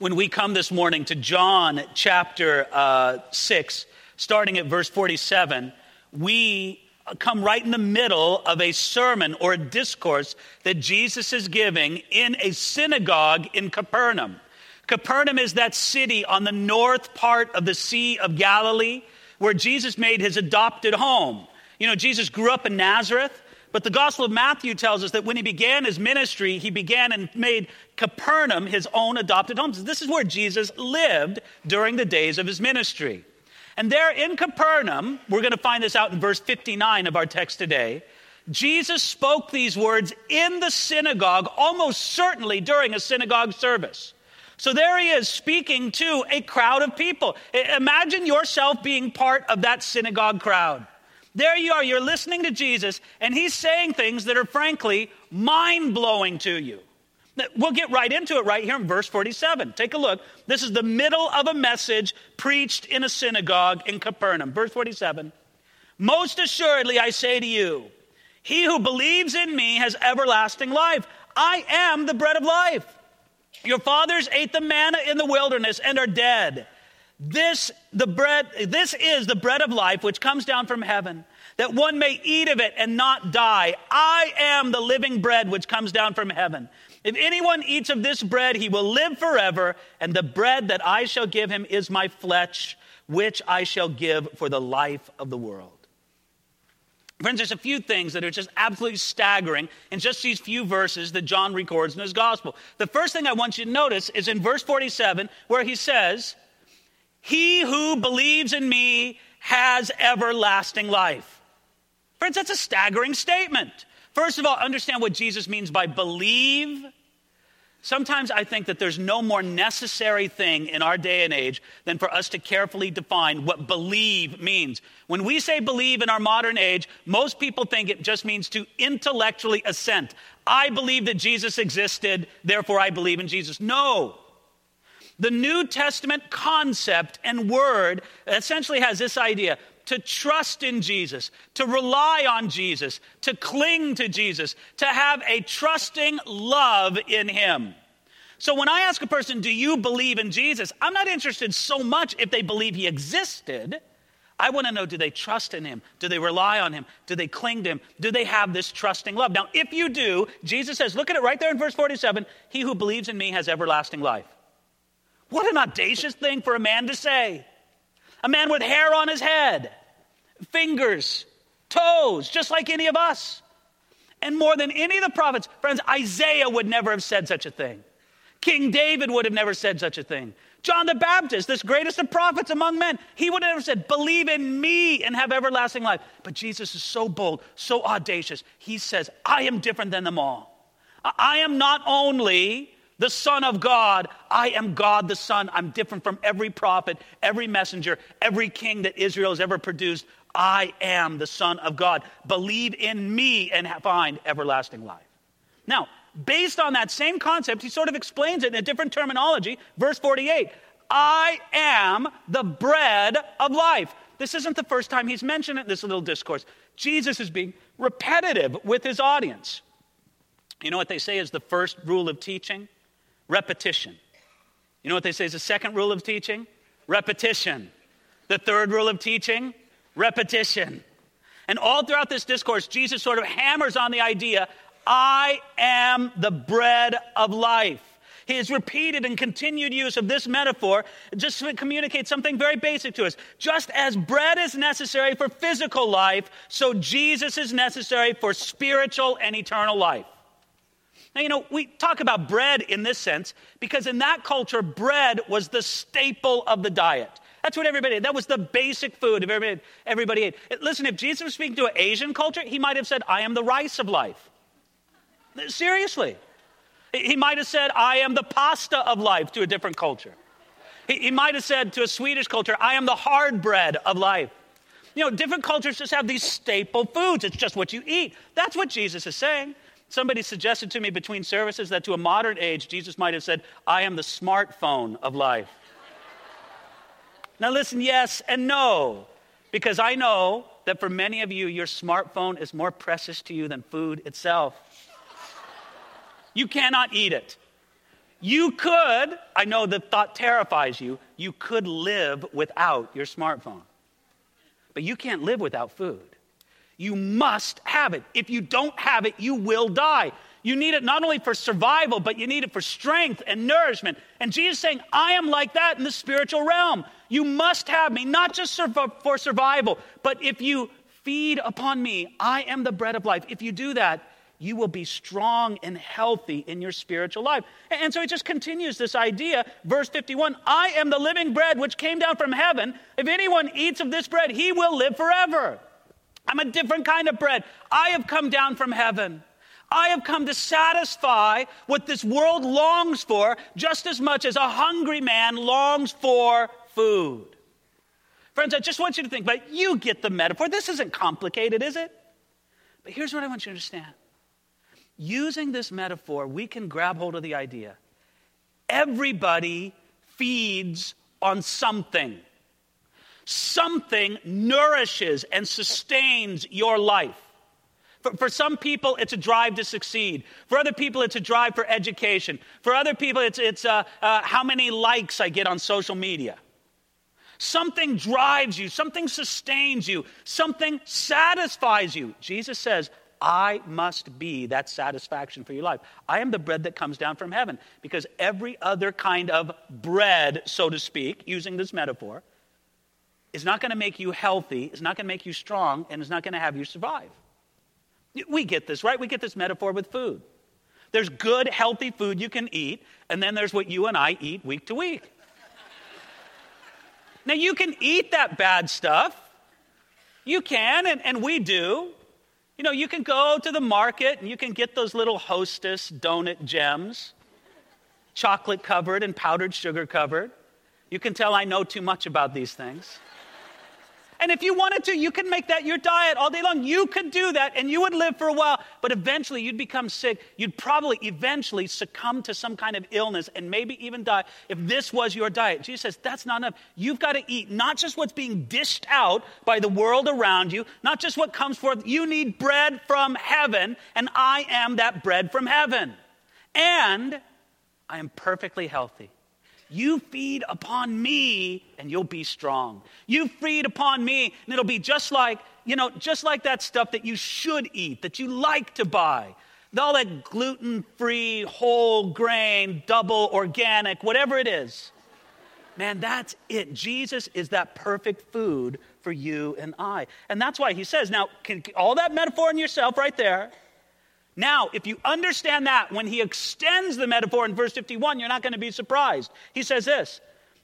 when we come this morning to John chapter uh, 6, starting at verse 47, we come right in the middle of a sermon or a discourse that Jesus is giving in a synagogue in Capernaum. Capernaum is that city on the north part of the Sea of Galilee where Jesus made his adopted home. You know, Jesus grew up in Nazareth, but the Gospel of Matthew tells us that when he began his ministry, he began and made Capernaum his own adopted home. This is where Jesus lived during the days of his ministry. And there in Capernaum, we're going to find this out in verse 59 of our text today. Jesus spoke these words in the synagogue, almost certainly during a synagogue service. So there he is speaking to a crowd of people. Imagine yourself being part of that synagogue crowd. There you are, you're listening to Jesus, and he's saying things that are frankly mind blowing to you. We'll get right into it right here in verse 47. Take a look. This is the middle of a message preached in a synagogue in Capernaum. Verse 47 Most assuredly, I say to you, he who believes in me has everlasting life. I am the bread of life. Your fathers ate the manna in the wilderness and are dead. This, the bread, this is the bread of life which comes down from heaven, that one may eat of it and not die. I am the living bread which comes down from heaven. If anyone eats of this bread, he will live forever, and the bread that I shall give him is my flesh, which I shall give for the life of the world. Friends, there's a few things that are just absolutely staggering in just these few verses that John records in his gospel. The first thing I want you to notice is in verse 47, where he says, He who believes in me has everlasting life. Friends, that's a staggering statement. First of all, understand what Jesus means by believe. Sometimes I think that there's no more necessary thing in our day and age than for us to carefully define what believe means. When we say believe in our modern age, most people think it just means to intellectually assent. I believe that Jesus existed, therefore I believe in Jesus. No. The New Testament concept and word essentially has this idea to trust in Jesus, to rely on Jesus, to cling to Jesus, to have a trusting love in Him. So when I ask a person, Do you believe in Jesus? I'm not interested so much if they believe He existed. I want to know do they trust in Him? Do they rely on Him? Do they cling to Him? Do they have this trusting love? Now, if you do, Jesus says, look at it right there in verse 47 He who believes in me has everlasting life. What an audacious thing for a man to say. A man with hair on his head fingers, toes, just like any of us. And more than any of the prophets, friends, Isaiah would never have said such a thing. King David would have never said such a thing. John the Baptist, this greatest of prophets among men, he would have never said, Believe in me and have everlasting life. But Jesus is so bold, so audacious. He says, I am different than them all. I am not only the Son of God. I am God the Son. I'm different from every prophet, every messenger, every king that Israel has ever produced. I am the Son of God. Believe in me and find everlasting life. Now, based on that same concept, he sort of explains it in a different terminology. Verse 48 I am the bread of life. This isn't the first time he's mentioned it in this little discourse. Jesus is being repetitive with his audience. You know what they say is the first rule of teaching? Repetition. You know what they say is the second rule of teaching? Repetition. The third rule of teaching? Repetition. And all throughout this discourse, Jesus sort of hammers on the idea I am the bread of life. His repeated and continued use of this metaphor just communicates something very basic to us. Just as bread is necessary for physical life, so Jesus is necessary for spiritual and eternal life. Now, you know, we talk about bread in this sense because in that culture, bread was the staple of the diet. That's what everybody ate. That was the basic food of everybody, everybody ate. Listen, if Jesus was speaking to an Asian culture, he might have said, I am the rice of life. Seriously. He might have said, I am the pasta of life to a different culture. He, he might have said to a Swedish culture, I am the hard bread of life. You know, different cultures just have these staple foods. It's just what you eat. That's what Jesus is saying. Somebody suggested to me between services that to a modern age, Jesus might have said, I am the smartphone of life. Now, listen, yes and no, because I know that for many of you, your smartphone is more precious to you than food itself. You cannot eat it. You could, I know the thought terrifies you, you could live without your smartphone. But you can't live without food. You must have it. If you don't have it, you will die. You need it not only for survival, but you need it for strength and nourishment. And Jesus saying, I am like that in the spiritual realm. You must have me, not just for survival, but if you feed upon me, I am the bread of life. If you do that, you will be strong and healthy in your spiritual life. And so he just continues this idea. Verse 51 I am the living bread which came down from heaven. If anyone eats of this bread, he will live forever. I'm a different kind of bread. I have come down from heaven. I have come to satisfy what this world longs for just as much as a hungry man longs for food. Friends, I just want you to think about you get the metaphor. This isn't complicated, is it? But here's what I want you to understand. Using this metaphor, we can grab hold of the idea. Everybody feeds on something. Something nourishes and sustains your life. For, for, some people, it's a drive to succeed. For other people, it's a drive for education. For other people, it's, it's uh, uh, how many likes I get on social media. Something drives you, something sustains you, something satisfies you. Jesus says, I must be that satisfaction for your life. I am the bread that comes down from heaven because every other kind of bread, so to speak, using this metaphor, is not going to make you healthy, is not going to make you strong, and is not going to have you survive. We get this, right? We get this metaphor with food. There's good, healthy food you can eat, and then there's what you and I eat week to week. now, you can eat that bad stuff. You can, and, and we do. You know, you can go to the market and you can get those little hostess donut gems, chocolate covered and powdered sugar covered. You can tell I know too much about these things. And if you wanted to, you could make that your diet all day long. You could do that and you would live for a while, but eventually you'd become sick. You'd probably eventually succumb to some kind of illness and maybe even die if this was your diet. Jesus says, that's not enough. You've got to eat not just what's being dished out by the world around you, not just what comes forth. You need bread from heaven, and I am that bread from heaven. And I am perfectly healthy. You feed upon me and you'll be strong. You feed upon me and it'll be just like, you know, just like that stuff that you should eat, that you like to buy. All that gluten free, whole grain, double organic, whatever it is. Man, that's it. Jesus is that perfect food for you and I. And that's why he says, now, can, all that metaphor in yourself right there, now, if you understand that, when he extends the metaphor in verse 51, you're not going to be surprised. He says this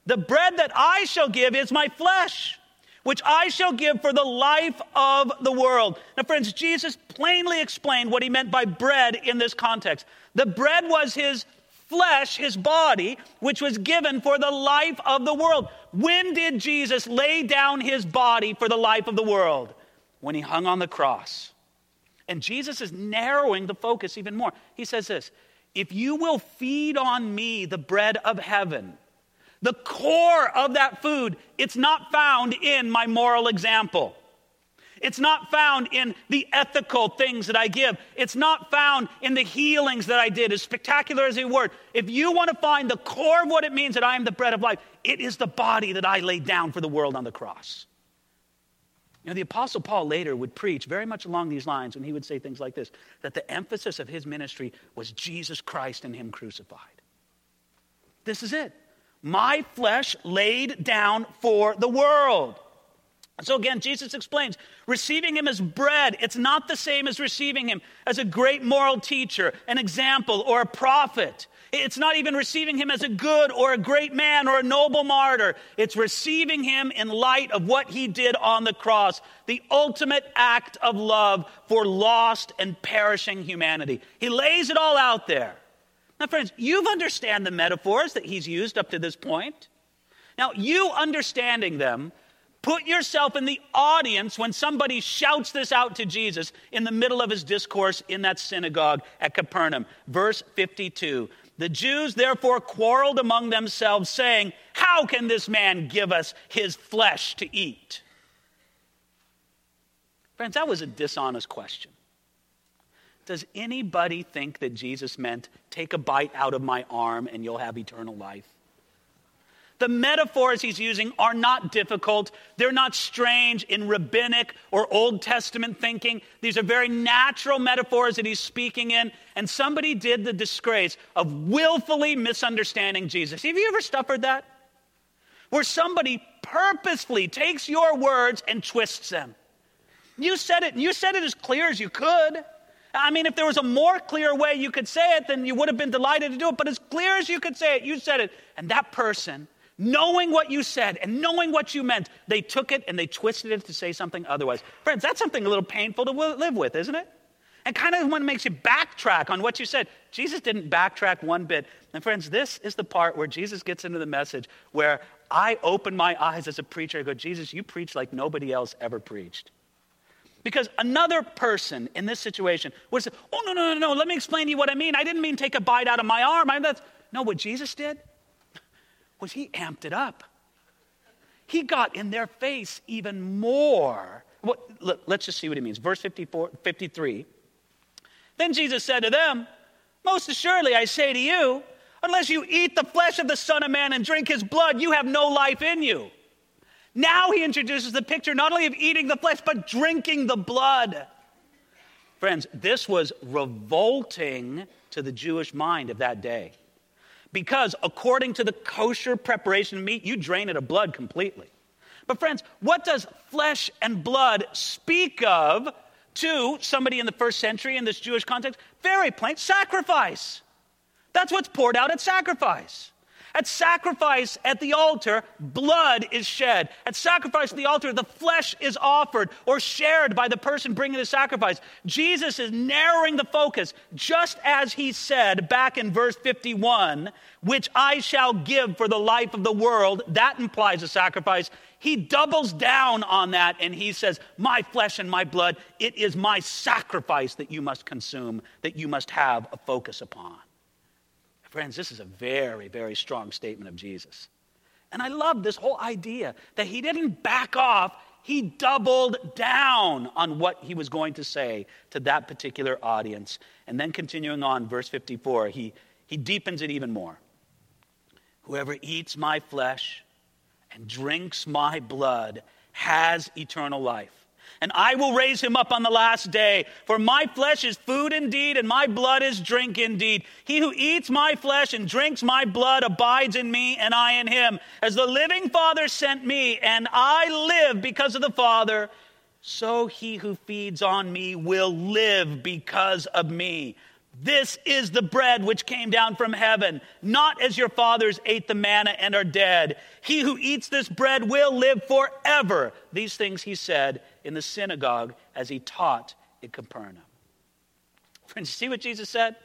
The bread that I shall give is my flesh, which I shall give for the life of the world. Now, friends, Jesus plainly explained what he meant by bread in this context. The bread was his flesh, his body, which was given for the life of the world. When did Jesus lay down his body for the life of the world? When he hung on the cross. And Jesus is narrowing the focus even more. He says this If you will feed on me the bread of heaven, the core of that food, it's not found in my moral example. It's not found in the ethical things that I give. It's not found in the healings that I did, as spectacular as they were. If you want to find the core of what it means that I am the bread of life, it is the body that I laid down for the world on the cross. You know, the Apostle Paul later would preach very much along these lines when he would say things like this that the emphasis of his ministry was Jesus Christ and Him crucified. This is it. My flesh laid down for the world. So again, Jesus explains receiving him as bread, it's not the same as receiving him as a great moral teacher, an example, or a prophet. It's not even receiving him as a good or a great man or a noble martyr. It's receiving him in light of what he did on the cross, the ultimate act of love for lost and perishing humanity. He lays it all out there. Now, friends, you've understand the metaphors that he's used up to this point. Now, you understanding them Put yourself in the audience when somebody shouts this out to Jesus in the middle of his discourse in that synagogue at Capernaum. Verse 52 The Jews therefore quarreled among themselves, saying, How can this man give us his flesh to eat? Friends, that was a dishonest question. Does anybody think that Jesus meant, take a bite out of my arm and you'll have eternal life? The metaphors he's using are not difficult. They're not strange in rabbinic or Old Testament thinking. These are very natural metaphors that he's speaking in. And somebody did the disgrace of willfully misunderstanding Jesus. Have you ever suffered that? Where somebody purposefully takes your words and twists them. You said it, and you said it as clear as you could. I mean, if there was a more clear way you could say it, then you would have been delighted to do it. But as clear as you could say it, you said it. And that person knowing what you said and knowing what you meant, they took it and they twisted it to say something otherwise. Friends, that's something a little painful to live with, isn't it? And kind of it makes you backtrack on what you said. Jesus didn't backtrack one bit. And friends, this is the part where Jesus gets into the message where I open my eyes as a preacher. I go, Jesus, you preach like nobody else ever preached. Because another person in this situation would say, Oh, no, no, no, no, let me explain to you what I mean. I didn't mean take a bite out of my arm. I, that's, no, what Jesus did was he amped it up. He got in their face even more. Look, let's just see what he means. Verse 54, 53. Then Jesus said to them, Most assuredly, I say to you, unless you eat the flesh of the Son of Man and drink his blood, you have no life in you. Now he introduces the picture not only of eating the flesh, but drinking the blood. Friends, this was revolting to the Jewish mind of that day. Because according to the kosher preparation of meat, you drain it of blood completely. But, friends, what does flesh and blood speak of to somebody in the first century in this Jewish context? Very plain sacrifice. That's what's poured out at sacrifice. At sacrifice at the altar, blood is shed. At sacrifice at the altar, the flesh is offered or shared by the person bringing the sacrifice. Jesus is narrowing the focus, just as he said back in verse 51, which I shall give for the life of the world. That implies a sacrifice. He doubles down on that and he says, My flesh and my blood, it is my sacrifice that you must consume, that you must have a focus upon. Friends, this is a very, very strong statement of Jesus. And I love this whole idea that he didn't back off, he doubled down on what he was going to say to that particular audience. And then continuing on, verse 54, he, he deepens it even more. Whoever eats my flesh and drinks my blood has eternal life and I will raise him up on the last day. For my flesh is food indeed, and my blood is drink indeed. He who eats my flesh and drinks my blood abides in me, and I in him. As the living Father sent me, and I live because of the Father, so he who feeds on me will live because of me. This is the bread which came down from heaven, not as your fathers ate the manna and are dead. He who eats this bread will live forever. These things he said in the synagogue as he taught in Capernaum. Friends, see what Jesus said?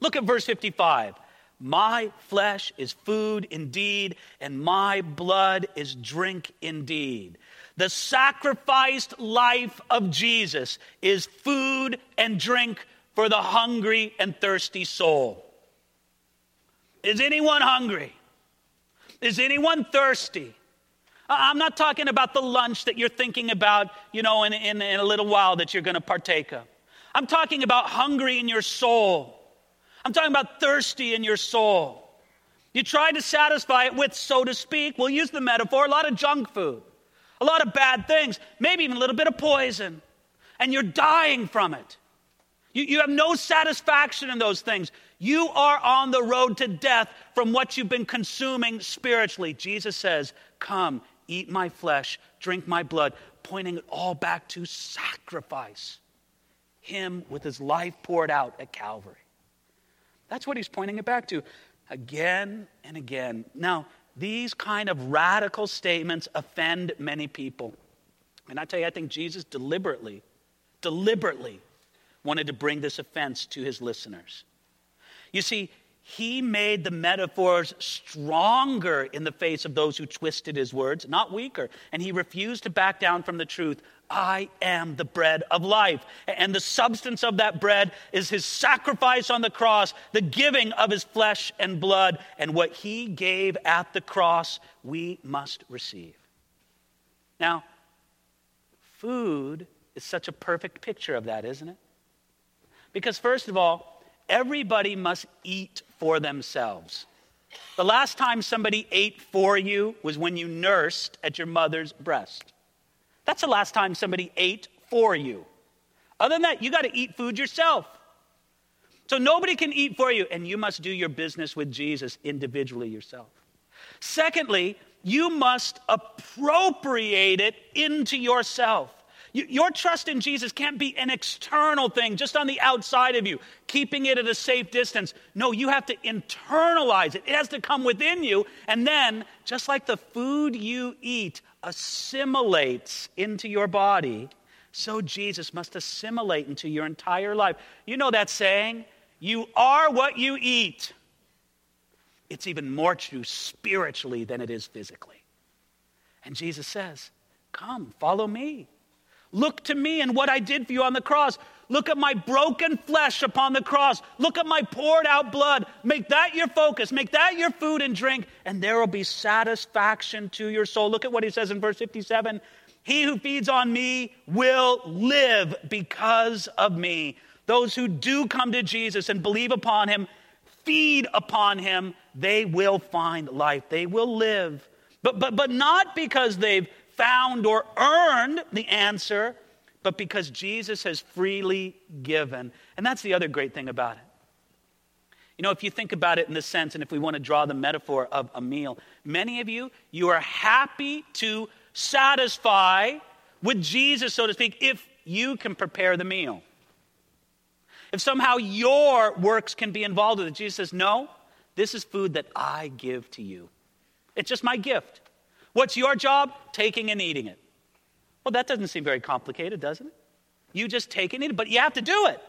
Look at verse 55. My flesh is food indeed, and my blood is drink indeed. The sacrificed life of Jesus is food and drink for the hungry and thirsty soul. Is anyone hungry? Is anyone thirsty? I'm not talking about the lunch that you're thinking about, you know, in, in, in a little while that you're going to partake of. I'm talking about hungry in your soul. I'm talking about thirsty in your soul. You try to satisfy it with, so to speak, we'll use the metaphor, a lot of junk food, a lot of bad things, maybe even a little bit of poison, and you're dying from it. You, you have no satisfaction in those things. You are on the road to death from what you've been consuming spiritually. Jesus says, Come, eat my flesh, drink my blood, pointing it all back to sacrifice. Him with his life poured out at Calvary. That's what he's pointing it back to again and again. Now, these kind of radical statements offend many people. And I tell you, I think Jesus deliberately, deliberately wanted to bring this offense to his listeners. You see, he made the metaphors stronger in the face of those who twisted his words, not weaker. And he refused to back down from the truth. I am the bread of life. And the substance of that bread is his sacrifice on the cross, the giving of his flesh and blood. And what he gave at the cross, we must receive. Now, food is such a perfect picture of that, isn't it? Because, first of all, everybody must eat for themselves. The last time somebody ate for you was when you nursed at your mother's breast. That's the last time somebody ate for you. Other than that, you got to eat food yourself. So nobody can eat for you, and you must do your business with Jesus individually yourself. Secondly, you must appropriate it into yourself. Your trust in Jesus can't be an external thing, just on the outside of you, keeping it at a safe distance. No, you have to internalize it. It has to come within you. And then, just like the food you eat assimilates into your body, so Jesus must assimilate into your entire life. You know that saying? You are what you eat. It's even more true spiritually than it is physically. And Jesus says, Come, follow me. Look to me and what I did for you on the cross. Look at my broken flesh upon the cross. Look at my poured out blood. Make that your focus. Make that your food and drink, and there will be satisfaction to your soul. Look at what he says in verse 57 He who feeds on me will live because of me. Those who do come to Jesus and believe upon him, feed upon him, they will find life. They will live. But, but, but not because they've found or earned the answer, but because Jesus has freely given. And that's the other great thing about it. You know, if you think about it in the sense, and if we want to draw the metaphor of a meal, many of you, you are happy to satisfy with Jesus, so to speak, if you can prepare the meal. If somehow your works can be involved with it, Jesus says, No, this is food that I give to you. It's just my gift. What's your job? Taking and eating it. Well, that doesn't seem very complicated, doesn't it? You just take and eat it, but you have to do it.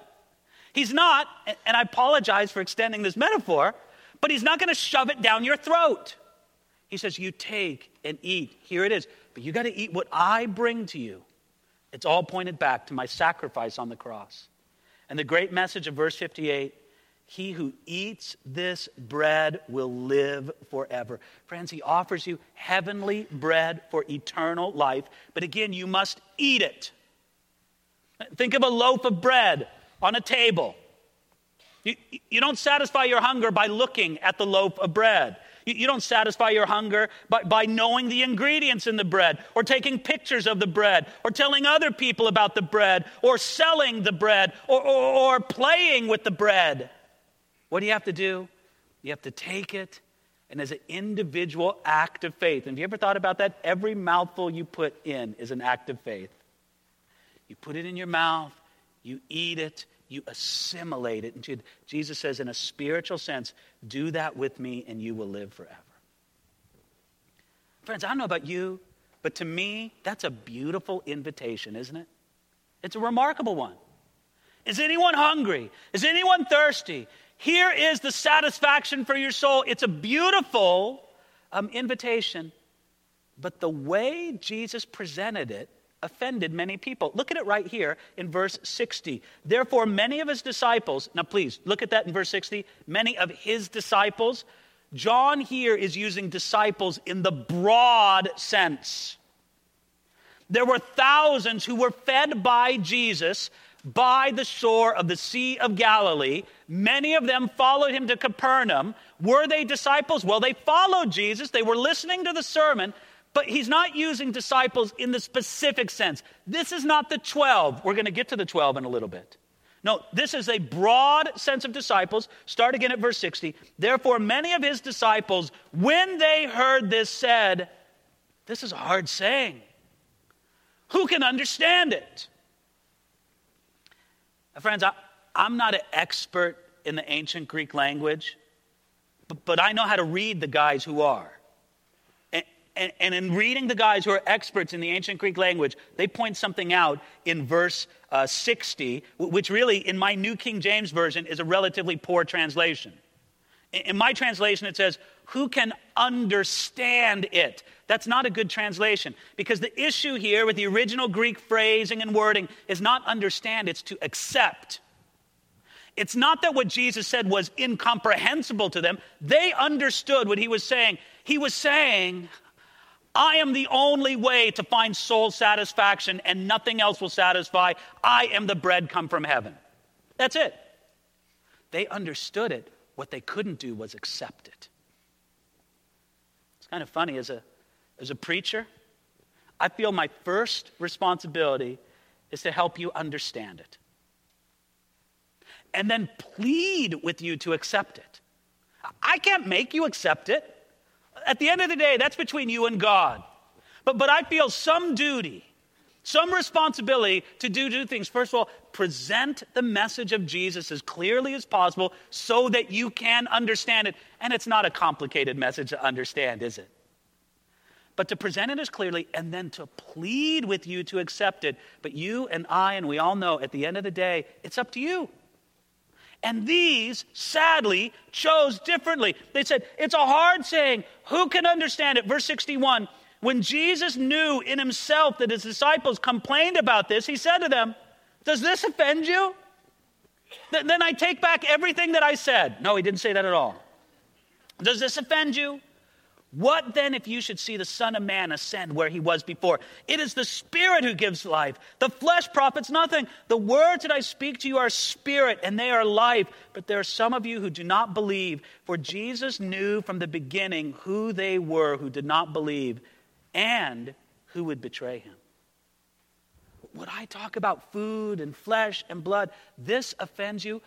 He's not, and I apologize for extending this metaphor, but he's not going to shove it down your throat. He says, You take and eat. Here it is. But you got to eat what I bring to you. It's all pointed back to my sacrifice on the cross. And the great message of verse 58 he who eats this bread will live forever. Friends, he offers you heavenly bread for eternal life, but again, you must eat it. Think of a loaf of bread on a table. You, you don't satisfy your hunger by looking at the loaf of bread. You, you don't satisfy your hunger by, by knowing the ingredients in the bread, or taking pictures of the bread, or telling other people about the bread, or selling the bread, or, or, or playing with the bread. What do you have to do? You have to take it, and as an individual act of faith. And have you ever thought about that? Every mouthful you put in is an act of faith. You put it in your mouth, you eat it, you assimilate it. And Jesus says, in a spiritual sense, do that with me, and you will live forever. Friends, I don't know about you, but to me, that's a beautiful invitation, isn't it? It's a remarkable one. Is anyone hungry? Is anyone thirsty? Here is the satisfaction for your soul. It's a beautiful um, invitation, but the way Jesus presented it offended many people. Look at it right here in verse 60. Therefore, many of his disciples, now please look at that in verse 60. Many of his disciples, John here is using disciples in the broad sense. There were thousands who were fed by Jesus by the shore of the Sea of Galilee. Many of them followed him to Capernaum. Were they disciples? Well, they followed Jesus, they were listening to the sermon, but he's not using disciples in the specific sense. This is not the 12. We're going to get to the 12 in a little bit. No, this is a broad sense of disciples. Start again at verse 60. Therefore, many of his disciples, when they heard this, said, This is a hard saying. Who can understand it? Friends, I, I'm not an expert in the ancient Greek language, but, but I know how to read the guys who are. And, and, and, in reading the guys who are experts in the ancient Greek language, they point something out in verse uh, 60, which really, in my New King James Version, is a relatively poor translation. In my translation, it says, Who can understand it? That's not a good translation because the issue here with the original Greek phrasing and wording is not understand, it's to accept. It's not that what Jesus said was incomprehensible to them. They understood what he was saying. He was saying, I am the only way to find soul satisfaction, and nothing else will satisfy. I am the bread come from heaven. That's it. They understood it. What they couldn't do was accept it. It's kind of funny as a, as a preacher, I feel my first responsibility is to help you understand it. And then plead with you to accept it. I can't make you accept it. At the end of the day, that's between you and God. But, but I feel some duty, some responsibility to do two things. First of all, present the message of Jesus as clearly as possible so that you can understand it. And it's not a complicated message to understand, is it? But to present it as clearly and then to plead with you to accept it. But you and I, and we all know at the end of the day, it's up to you. And these, sadly, chose differently. They said, It's a hard saying. Who can understand it? Verse 61 When Jesus knew in himself that his disciples complained about this, he said to them, Does this offend you? Th- then I take back everything that I said. No, he didn't say that at all. Does this offend you? What then if you should see the Son of Man ascend where he was before? It is the Spirit who gives life. The flesh profits nothing. The words that I speak to you are spirit and they are life. But there are some of you who do not believe, for Jesus knew from the beginning who they were who did not believe and who would betray him. Would I talk about food and flesh and blood? This offends you?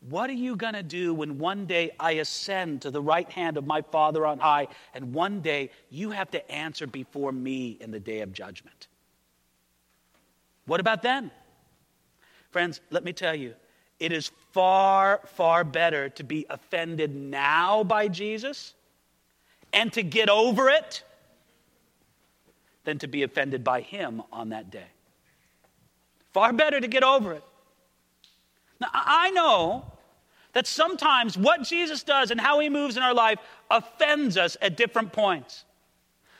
What are you going to do when one day I ascend to the right hand of my Father on high, and one day you have to answer before me in the day of judgment? What about then? Friends, let me tell you, it is far, far better to be offended now by Jesus and to get over it than to be offended by him on that day. Far better to get over it. Now, I know that sometimes what Jesus does and how he moves in our life offends us at different points.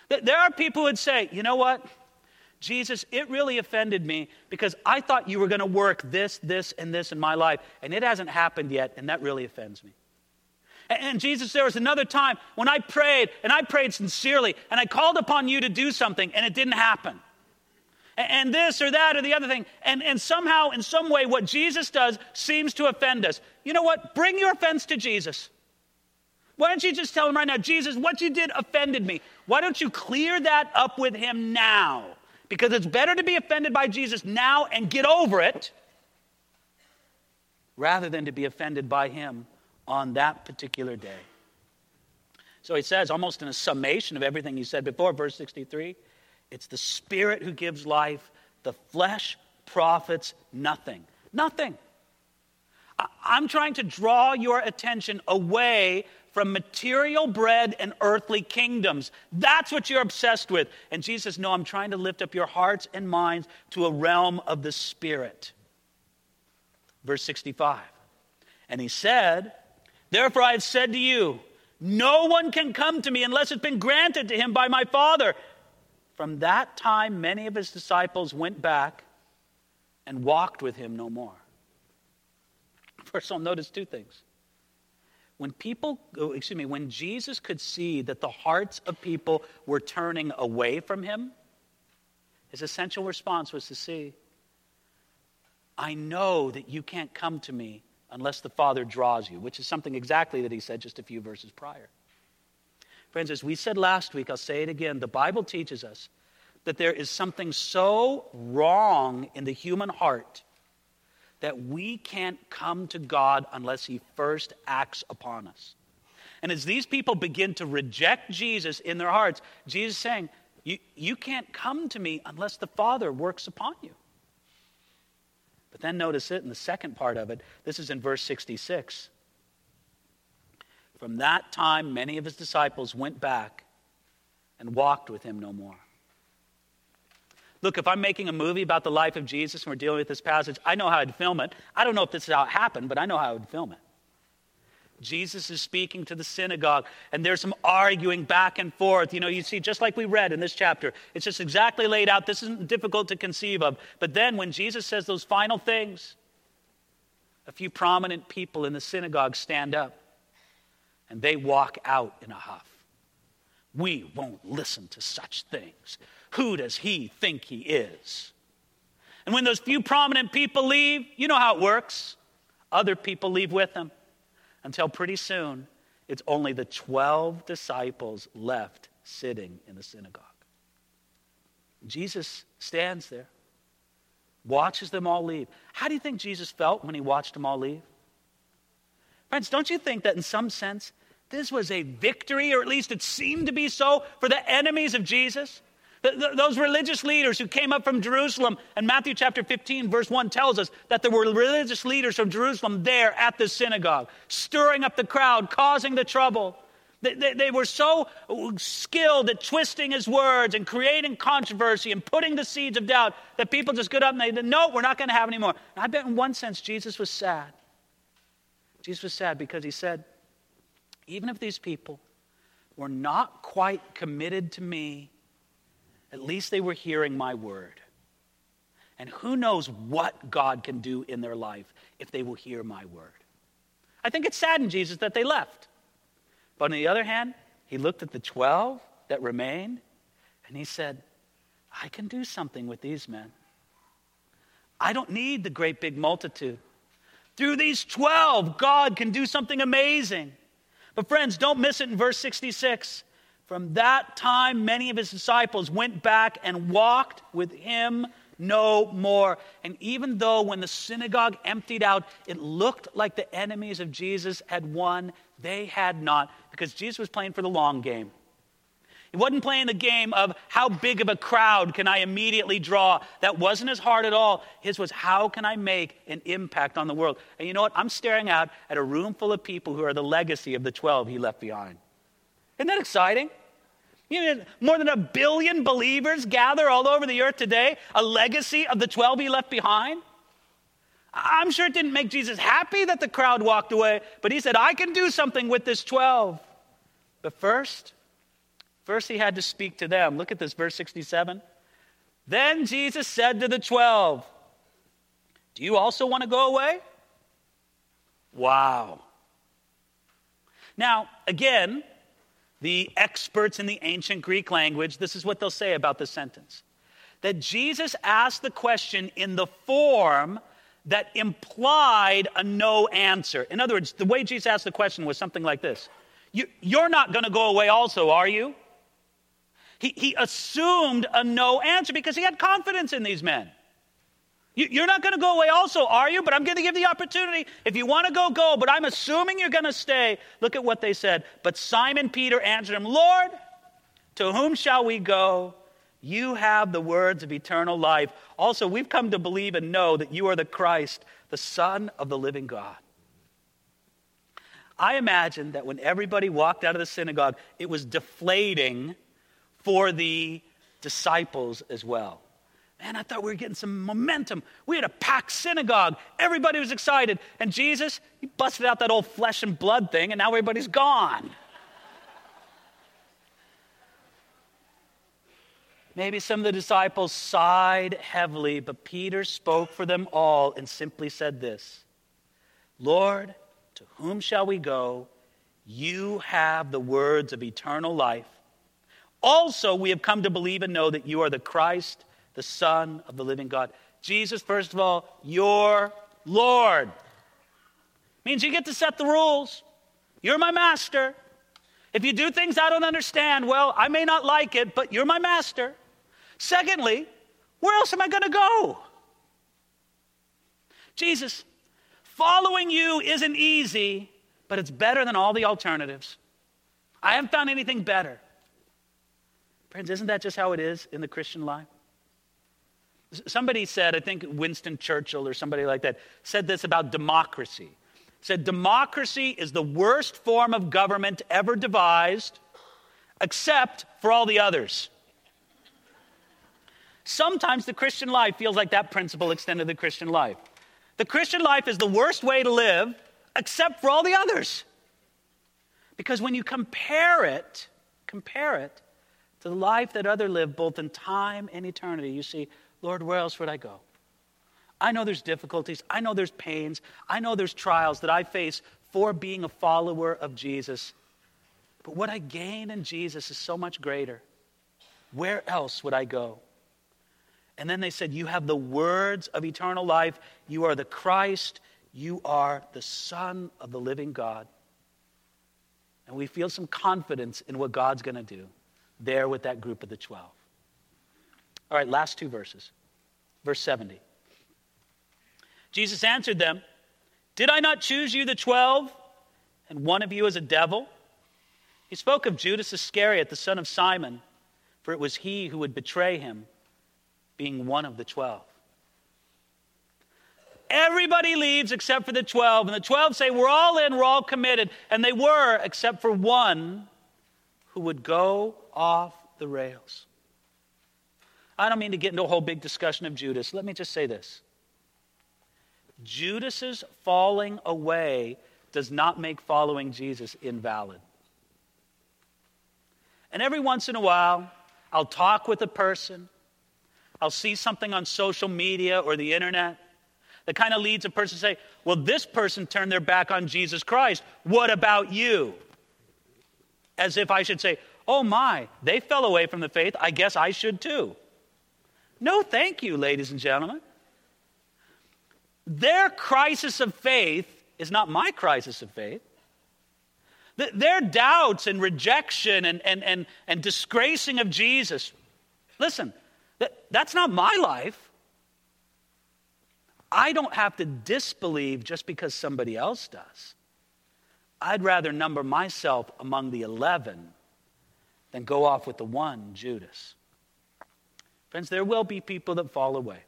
There are people who would say, you know what? Jesus, it really offended me because I thought you were going to work this, this, and this in my life, and it hasn't happened yet, and that really offends me. And Jesus, there was another time when I prayed, and I prayed sincerely, and I called upon you to do something, and it didn't happen and this or that or the other thing. And, and somehow, in some way, what Jesus does seems to offend us. You know what? Bring your offense to Jesus. Why don't you just tell him right now, Jesus, what you did offended me? Why don't you clear that up with him now? Because it's better to be offended by Jesus now and get over it rather than to be offended by him on that particular day. So he says, almost in a summation of everything he said before, verse 63 it's the Spirit who gives life. The flesh profits nothing. Nothing. I'm trying to draw your attention away from material bread and earthly kingdoms. That's what you're obsessed with. And Jesus, no, I'm trying to lift up your hearts and minds to a realm of the Spirit. Verse 65. And he said, Therefore I have said to you, no one can come to me unless it's been granted to him by my Father. From that time, many of his disciples went back and walked with him no more. First, I'll notice two things. When people, oh, excuse me, when Jesus could see that the hearts of people were turning away from him, his essential response was to see, I know that you can't come to me unless the Father draws you, which is something exactly that he said just a few verses prior. Friends, as we said last week, I'll say it again the Bible teaches us that there is something so wrong in the human heart that we can't come to God unless He first acts upon us. And as these people begin to reject Jesus in their hearts, Jesus is saying, you, you can't come to me unless the Father works upon you. But then notice it in the second part of it. This is in verse 66. From that time, many of his disciples went back and walked with him no more. Look, if I'm making a movie about the life of Jesus and we're dealing with this passage, I know how I'd film it. I don't know if this is how it happened, but I know how I would film it. Jesus is speaking to the synagogue, and there's some arguing back and forth. You know, you see, just like we read in this chapter, it's just exactly laid out. This isn't difficult to conceive of. But then when Jesus says those final things, a few prominent people in the synagogue stand up and they walk out in a huff. We won't listen to such things. Who does he think he is? And when those few prominent people leave, you know how it works. Other people leave with them until pretty soon it's only the 12 disciples left sitting in the synagogue. Jesus stands there, watches them all leave. How do you think Jesus felt when he watched them all leave? Friends, don't you think that in some sense this was a victory, or at least it seemed to be so, for the enemies of Jesus? those religious leaders who came up from Jerusalem, and Matthew chapter 15, verse 1 tells us that there were religious leaders from Jerusalem there at the synagogue, stirring up the crowd, causing the trouble. They, they, they, were so skilled at twisting his words and creating controversy and putting the seeds of doubt that people just got up and they said, No, we're not going to have any more. And I bet in one sense Jesus was sad. Jesus was sad because he said, Even if these people were not quite committed to me, at least they were hearing my word. And who knows what God can do in their life if they will hear my word. I think it saddened Jesus that they left. But on the other hand, he looked at the 12 that remained and he said, I can do something with these men. I don't need the great big multitude. Through these 12, God can do something amazing. But, friends, don't miss it in verse 66. From that time, many of his disciples went back and walked with him no more. And even though when the synagogue emptied out, it looked like the enemies of Jesus had won, they had not, because Jesus was playing for the long game. He wasn't playing the game of how big of a crowd can I immediately draw. That wasn't his heart at all. His was how can I make an impact on the world? And you know what? I'm staring out at a room full of people who are the legacy of the 12 he left behind. Isn't that exciting? You know, more than a billion believers gather all over the earth today, a legacy of the 12 he left behind. I'm sure it didn't make Jesus happy that the crowd walked away, but he said, I can do something with this 12. But first, first he had to speak to them. Look at this, verse 67. Then Jesus said to the 12, Do you also want to go away? Wow. Now, again, the experts in the ancient Greek language, this is what they'll say about this sentence that Jesus asked the question in the form that implied a no answer. In other words, the way Jesus asked the question was something like this you, are not going to go away, also, are you? He, he assumed a no answer because he had confidence in these men. You, are not going to go away, also, are you? But I'm going to give the opportunity. If you want to go, go. But I'm assuming you're going to stay. Look at what they said. But Simon Peter answered him, Lord, to whom shall we go? You have the words of eternal life. Also, we've come to believe and know that you are the Christ, the Son of the living God. I imagine that when everybody walked out of the synagogue, it was deflating for the disciples as well. Man, I thought we were getting some momentum. We had a packed synagogue. Everybody was excited. And Jesus, he busted out that old flesh and blood thing, and now everybody's gone. Maybe some of the disciples sighed heavily, but Peter spoke for them all and simply said this Lord, to whom shall we go? You have the words of eternal life. Also, we have come to believe and know that you are the Christ, the Son of the living God. Jesus, first of all, your Lord. Means you get to set the rules. You're my master. If you do things I don't understand, well, I may not like it, but you're my master. Secondly, where else am I going to go? Jesus, following you isn't easy, but it's better than all the alternatives. I haven't found anything better. Friends, isn't that just how it is in the Christian life? Somebody said, I think Winston Churchill or somebody like that, said this about democracy. Said democracy is the worst form of government ever devised, except for all the others. Sometimes the Christian life feels like that principle extended to the Christian life. The Christian life is the worst way to live, except for all the others. Because when you compare it, compare it to the life that other live both in time and eternity, you see, Lord, where else would I go? I know there's difficulties. I know there's pains. I know there's trials that I face for being a follower of Jesus. But what I gain in Jesus is so much greater. Where else would I go? And then they said, You have the words of eternal life. You are the Christ. You are the Son of the living God. And we feel some confidence in what God's going to do there with that group of the 12. All right, last two verses. Verse 70. Jesus answered them, Did I not choose you, the 12, and one of you is a devil? He spoke of Judas Iscariot, the son of Simon, for it was he who would betray him, being one of the 12. Everybody leaves except for the 12. And the 12 say, We're all in, we're all committed. And they were, except for one who would go off the rails. I don't mean to get into a whole big discussion of Judas. Let me just say this Judas's falling away does not make following Jesus invalid. And every once in a while, I'll talk with a person, I'll see something on social media or the internet that kind of leads a person to say, Well, this person turned their back on Jesus Christ. What about you? As if I should say, Oh my, they fell away from the faith. I guess I should too. No, thank you, ladies and gentlemen. Their crisis of faith is not my crisis of faith. Their doubts and rejection and, and, and, and disgracing of Jesus, listen, that, that's not my life. I don't have to disbelieve just because somebody else does. I'd rather number myself among the 11 than go off with the one, Judas. Friends, there will be people that fall away.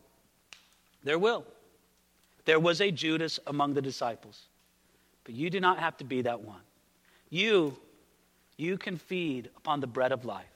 There will. There was a Judas among the disciples. But you do not have to be that one. You, you can feed upon the bread of life.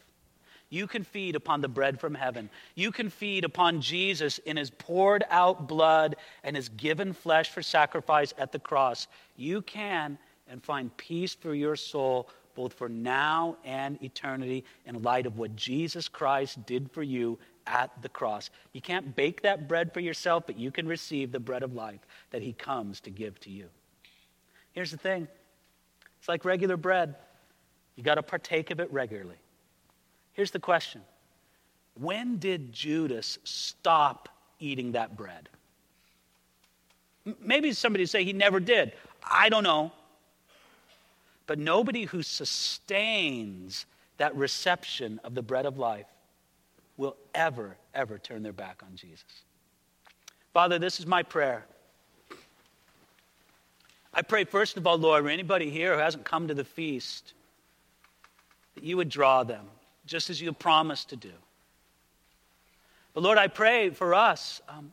You can feed upon the bread from heaven. You can feed upon Jesus in his poured out blood and his given flesh for sacrifice at the cross. You can and find peace for your soul both for now and eternity in light of what Jesus Christ did for you at the cross. You can't bake that bread for yourself, but you can receive the bread of life that He comes to give to you. Here's the thing it's like regular bread, you got to partake of it regularly. Here's the question When did Judas stop eating that bread? Maybe somebody say he never did. I don't know. But nobody who sustains that reception of the bread of life will ever, ever turn their back on Jesus. Father, this is my prayer. I pray, first of all, Lord, for anybody here who hasn't come to the feast, that you would draw them, just as you promised to do. But Lord, I pray for us um,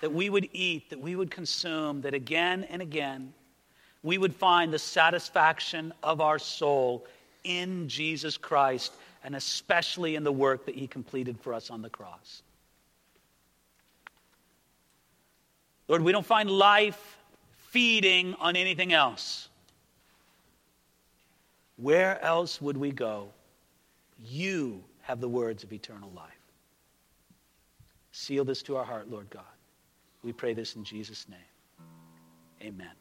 that we would eat, that we would consume, that again and again we would find the satisfaction of our soul in Jesus Christ and especially in the work that he completed for us on the cross. Lord, we don't find life feeding on anything else. Where else would we go? You have the words of eternal life. Seal this to our heart, Lord God. We pray this in Jesus' name. Amen.